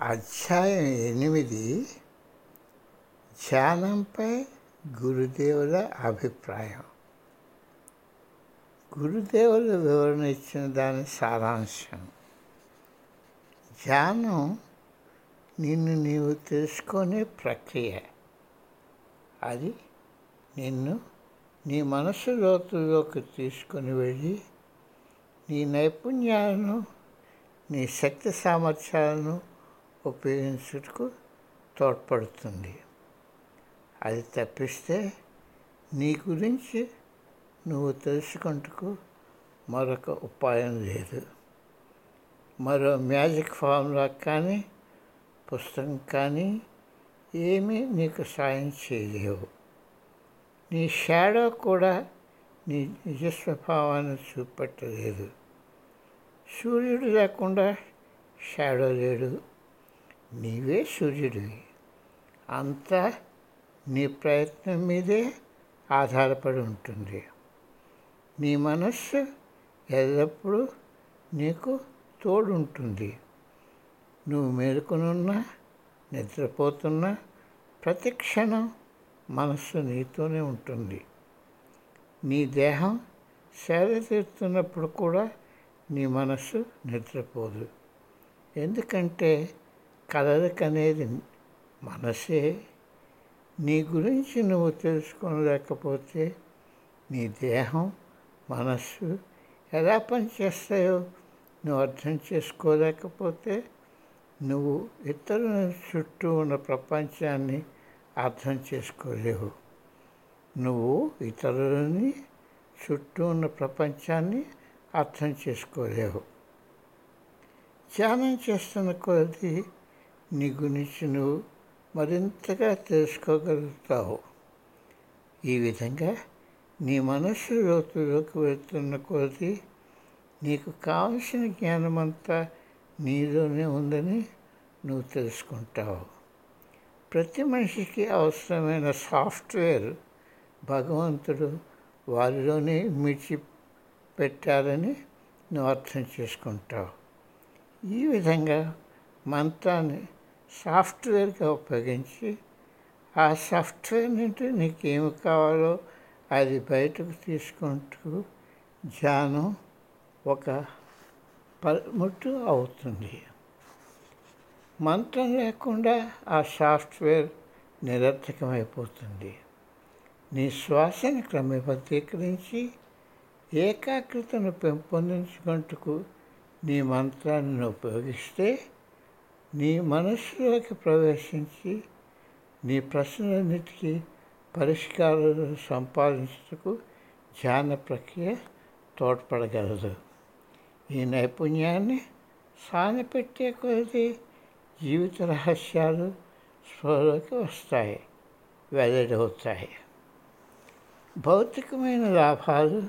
అధ్యాయం ఎనిమిది ధ్యానంపై గురుదేవుల అభిప్రాయం. గురుదేవులు వివరణ ఇచ్చిన దాని సారాంశం. ధ్యానం నిన్ను నీవు తెలుసుకునే ప్రక్రియ. అది నిన్ను నీ మనసు లోతుల్లోకి తీసుకొని వెళ్ళి నీ నైపుణ్యాలను నీ శక్తి సామర్థ్యాలను ఉపయోగించుటకు తోడ్పడుతుంది. అది తప్పిస్తే నీ గురించి నువ్వు తెలుసుకుంటకు మరొక ఉపాయం లేదు. మరో మ్యాజిక్ ఫార్ములా కానీ పుస్తకం కానీ ఏమీ నీకు సాయం చేయలేవు. నీ షాడో కూడా నీ నిజస్వభావాన్ని చూపెట్టలేదు. సూర్యుడు లేకుండా షాడో లేడు. నీవే సూర్యుడివి అంతా నీ ప్రయత్నం మీదే ఆధారపడి ఉంటుంది. నీ మనస్సు ఎల్లప్పుడూ నీకు తోడుంటుంది. నువ్వు మేలుకొనున్నా నిద్రపోతున్నా ప్రతి క్షణం మనస్సు నీతోనే ఉంటుంది. నీ దేహం సేద తీరుతున్నప్పుడు కూడా నీ మనస్సు నిద్రపోదు. ఎందుకంటే కలలిక అనేది మనసే. నీ గురించి నువ్వు తెలుసుకోలేకపోతే నీ దేహం మనస్సు ఎలా పనిచేస్తాయో నువ్వు అర్థం చేసుకోలేకపోతే నువ్వు ఇతరుల చుట్టూ ఉన్న ప్రపంచాన్ని అర్థం చేసుకోలేవు. నువ్వు ఇతరులని చుట్టూ ఉన్న ప్రపంచాన్ని అర్థం చేసుకోలేవు. ధ్యానం చేస్తున్న కొద్ది నీ గురించి నువ్వు మరింతగా తెలుసుకోగలుగుతావు. ఈ విధంగా నీ మనస్సు లోతులోకి వెళ్తున్న కొద్ది నీకు కావలసిన జ్ఞానమంతా నీలోనే ఉందని నువ్వు తెలుసుకుంటావు. ప్రతి మనిషికి అవసరమైన సాఫ్ట్వేర్ భగవంతుడు వారిలోనే మిడిచి పెట్టారని నువ్వు అర్థం చేసుకుంటావు. ఈ విధంగా మంత్రాన్ని సాఫ్ట్వేర్గా ఉపయోగించి ఆ సాఫ్ట్వేర్ నుండి నీకు ఏమి కావాలో అది బయటకు తీసుకుంటూ ధ్యానం ఒక పల్ముట్టు అవుతుంది. మంత్రం లేకుండా ఆ సాఫ్ట్వేర్ నిరర్థకమైపోతుంది. నీ శ్వాసని క్రమబద్ధీకరించి ఏకాగ్రతను పెంపొందించుకుంటూ నీ మంత్రాన్ని ఉపయోగిస్తే నీ మనస్సులోకి ప్రవేశించి నీ ప్రశ్నలన్నిటికీ పరిష్కారాలు సంపాదించుటకు ధ్యాన ప్రక్రియ తోడ్పడగలదు. ఈ నైపుణ్యాన్ని సానపెట్టే కొద్ది జీవిత రహస్యాలు స్పృహలోకి వస్తాయి వెల్లడవుతాయి. భౌతికమైన లాభాలు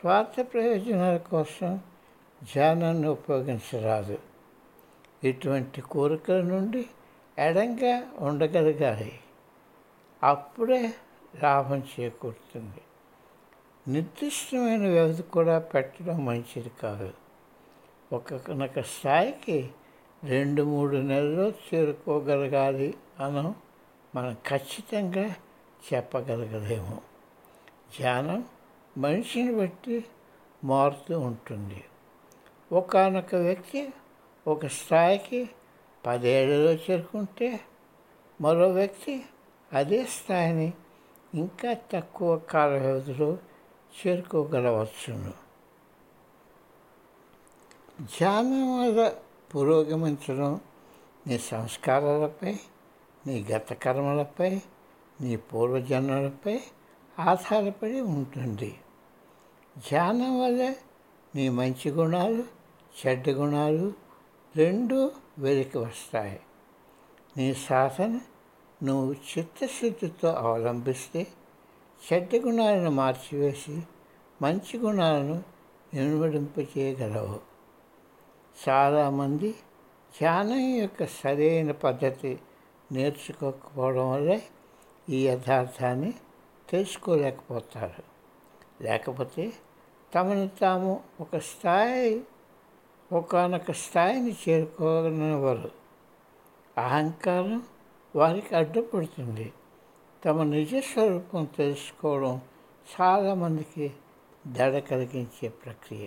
స్వార్థ ప్రయోజనాల కోసం ధ్యానాన్ని ఉపయోగించరాదు. ఇటువంటి కోరికల నుండి ఎడంగా ఉండగలగాలి. అప్పుడే లాభం చేకూరుతుంది. నిర్దిష్టమైన వ్యవధి కూడా పెట్టడం మంచిది కాదు. ఒక స్థాయికి రెండు మూడు నెలల్లో చేరుకోగలగాలి మనం మనం ఖచ్చితంగా చెప్పగలగలేము. ధ్యానం మనిషిని బట్టి మారుతూ ఉంటుంది. ఒకనొక వ్యక్తి ఒక స్థాయికి పదేళ్ళలో చేరుకుంటే మరో వ్యక్తి అదే స్థాయిని ఇంకా తక్కువ కాల వ్యవధిలో చేరుకోగలవచ్చును. ధ్యానం వల్ల పురోగమించడం నీ సంస్కారాలపై నీ గత కర్మలపై నీ పూర్వజన్మలపై ఆధారపడి ఉంటుంది. ధ్యానం వల్ల నీ మంచి గుణాలు చెడ్డ గుణాలు రెండు వెలికి వస్తాయి. నీ సాధన నువ్వు చిత్తశుద్ధితో అవలంబిస్తే చెడ్డ గుణాలను మార్చివేసి మంచి గుణాలను ఇనుమడింపచేయగలవు చాలామంది ధ్యానం యొక్క సరైన పద్ధతి నేర్చుకోకపోవడం వల్లే ఈ యథార్థాన్ని తెలుసుకోలేకపోతారు. లేకపోతే తమను తాము ఒక స్థాయి ఒకనొక స్థాయిని చేరుకోగలవారు అహంకారం వారికి అడ్డుపడుతుంది. తమ నిజ స్వరూపం తెలుసుకోవడం చాలామందికి దడ కలిగించే ప్రక్రియ.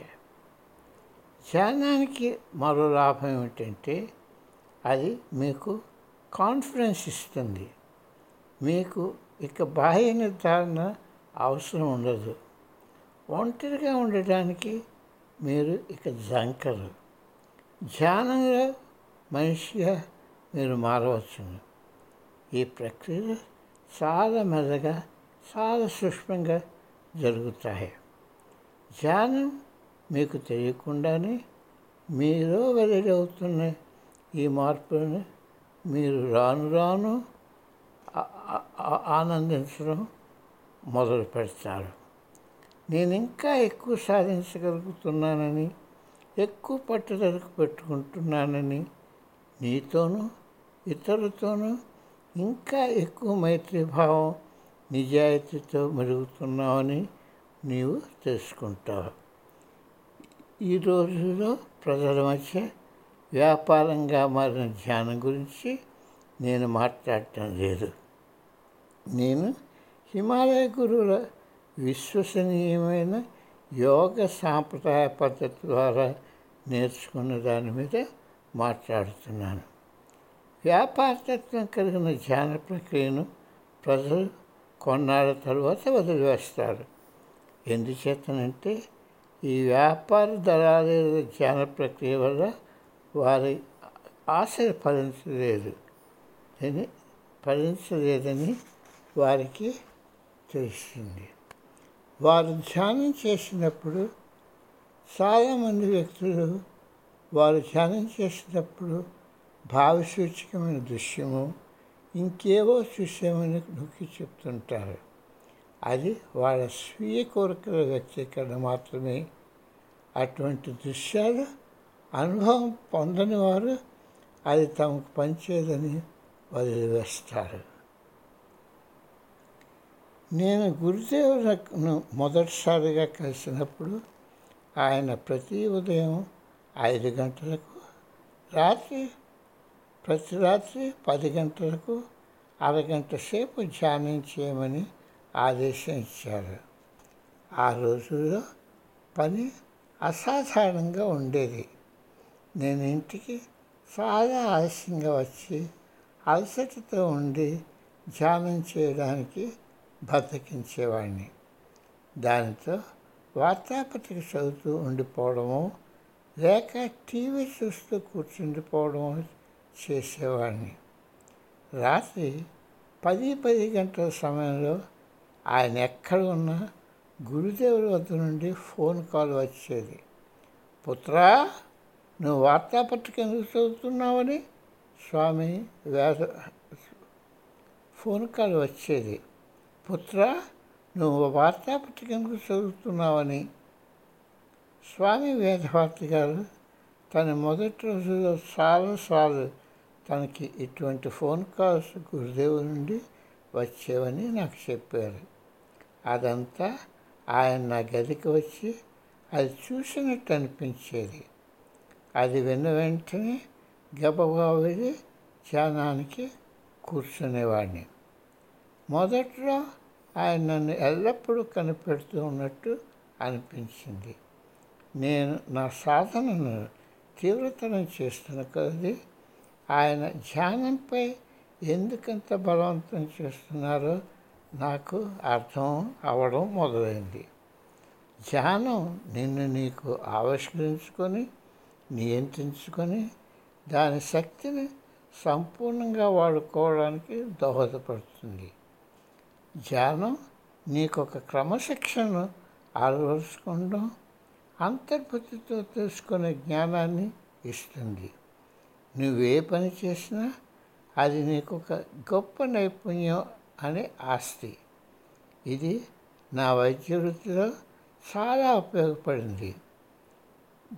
ధ్యానానికి మరో లాభం ఏమిటంటే అది మీకు కాన్ఫిడెన్స్ ఇస్తుంది. మీకు ఇక బాహ్య నిర్ధారణ అవసరం ఉండదు. ఒంటరిగా ఉండడానికి మీరు ఇక జంకరు ధ్యానంలో మనిషిగా మీరు మారవచ్చును. ఈ ప్రక్రియ చాలా మెల్లగా చాలా సూక్ష్మంగా జరుగుతాయి. ధ్యానం మీకు తెలియకుండానే మీలో వెల్లడి అవుతున్న ఈ మార్పులను మీరు రాను రాను ఆనందించడం మొదలు పెడతారు నేను ఇంకా ఎక్కువ సాధించగలుగుతున్నానని ఎక్కువ పట్టుదలకు పెట్టుకుంటున్నానని నీతోనూ ఇతరులతోనూ ఇంకా ఎక్కువ మైత్రీభావం నిజాయితీతో మెరుగుతున్నావని నీవు తెలుసుకుంటావు. ఈ రోజుల్లో ప్రజల మధ్య వ్యాపారంగా మారిన ధ్యానం గురించి నేను మాట్లాడటం లేదు. నేను హిమాలయ గురువుల విశ్వసనీయమైన యోగ సాంప్రదాయ పద్ధతి ద్వారా నేర్చుకున్న దాని మీద మాట్లాడుతున్నాను. వ్యాపారతత్వం కలిగిన ధ్యాన ప్రక్రియను ప్రజలు కొన్నాళ్ళ తర్వాత వదిలివేస్తారు. ఎందుచేతనంటే ఈ వ్యాపార దళాల ధ్యాన ప్రక్రియ వల్ల వారి ఆశ ఫలించలేదు. అని ఫలించలేదని వారికి తెలిసింది వారు ధ్యానం చేసినప్పుడు చాలామంది వ్యక్తులు వారు ధ్యానం చేసినప్పుడు భావసూచకమైన దృశ్యము ఇంకేవో చూసామని నొక్కి చెప్తుంటారు. అది వాళ్ళ స్వీయ కోరికల వ్యక్తీకరణ మాత్రమే. అటువంటి దృశ్యాలు అనుభవం పొందని వారు అది తమకు పనిచేయదని వదిలివేస్తారు. నేను గురుదేవులను మొదటిసారిగా కలిసినప్పుడు ఆయన ప్రతి ఉదయం ఐదు గంటలకు రాత్రి ప్రతి రాత్రి పది గంటలకు అరగంట సేపు ధ్యానం చేయమని ఆదేశం ఇచ్చారు. ఆ రోజుల్లో పని అసాధారణంగా ఉండేది. నేను ఇంటికి చాలా ఆలస్యంగా వచ్చి అలసటతో ఉండి ధ్యానం చేయడానికి బ్రతికించేవాడిని దానితో వార్తాపత్రిక చదువుతూ ఉండిపోవడము లేక టీవీ చూస్తూ కూర్చుండిపోవడము చేసేవాడిని. రాత్రి పది పది గంటల సమయంలో ఆయన ఎక్కడ ఉన్నా గురుదేవుల వద్ద నుండి ఫోన్ కాల్ వచ్చేది. పుత్రా నువ్వు వార్తాపత్రిక ఎందుకు చదువుతున్నావని? స్వామి వేద ఫోన్ కాల్ వచ్చేది. పుత్ర నువ్వు వార్తాపత్రిక చదువుతున్నావని. స్వామి వేదభారతి గారు తన మొదటి రోజుల్లో చాలాసార్లు తనకి ఇటువంటి ఫోన్ కాల్స్ గురుదేవు నుండి వచ్చేవని నాకు చెప్పారు. అదంతా ఆయన నా గదికి వచ్చి అది చూసినట్టు అనిపించేది. అది విన్న వెంటనే గబగబా వెళ్ళి ధ్యానానికి కూర్చునేవాడిని. మొదట్లో ఆయన నన్ను ఎల్లప్పుడూ కనిపెడుతూ ఉన్నట్టు అనిపించింది. నేను నా సాధనను తీవ్రతరం చేస్తున్న కొద్దీ ఆయన ధ్యానంపై ఎందుకంత బలవంతం చేస్తున్నారో నాకు అర్థం అవడం మొదలైంది. ధ్యానం నిన్ను నీకు ఆవిష్కరించుకొని నియంత్రించుకొని దాని శక్తిని సంపూర్ణంగా వాడుకోవడానికి దోహదపడుతుంది. ధ్యానం నీకు ఒక క్రమశిక్షణను అలవరుచుకోవడం అంతర్బుద్ధితో తెలుసుకునే జ్ఞానాన్ని ఇస్తుంది. నువ్వే పని చేసినా అది నీకు ఒక గొప్ప నైపుణ్యం అనే ఆస్తి. ఇది నా వైద్య వృత్తిలో చాలా ఉపయోగపడింది.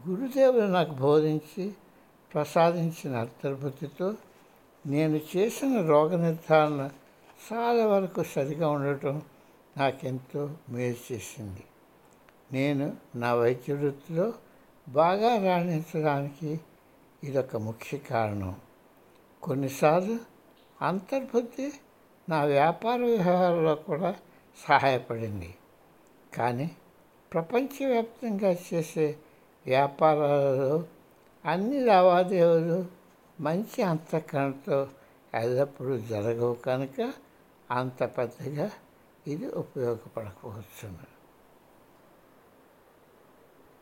గురుదేవులు నాకు బోధించి ప్రసాదించిన అంతర్బుద్ధితో నేను చేసిన రోగ నిర్ధారణ చాలా వరకు సరిగా ఉండటం నాకెంతో మేలు చేసింది. నేను నా వైద్య వృత్తిలో బాగా రాణించడానికి ఇదొక ముఖ్య కారణం. కొన్నిసార్లు అంతర్బుద్ధి నా వ్యాపార వ్యవహారంలో కూడా సహాయపడింది. కానీ ప్రపంచవ్యాప్తంగా చేసే వ్యాపారాలలో అన్ని లావాదేవీలు మంచి అంతఃకరణతో ఎల్లప్పుడూ జరగవు కనుక అంత పెద్దగా ఇది ఉపయోగపడకపోవచ్చును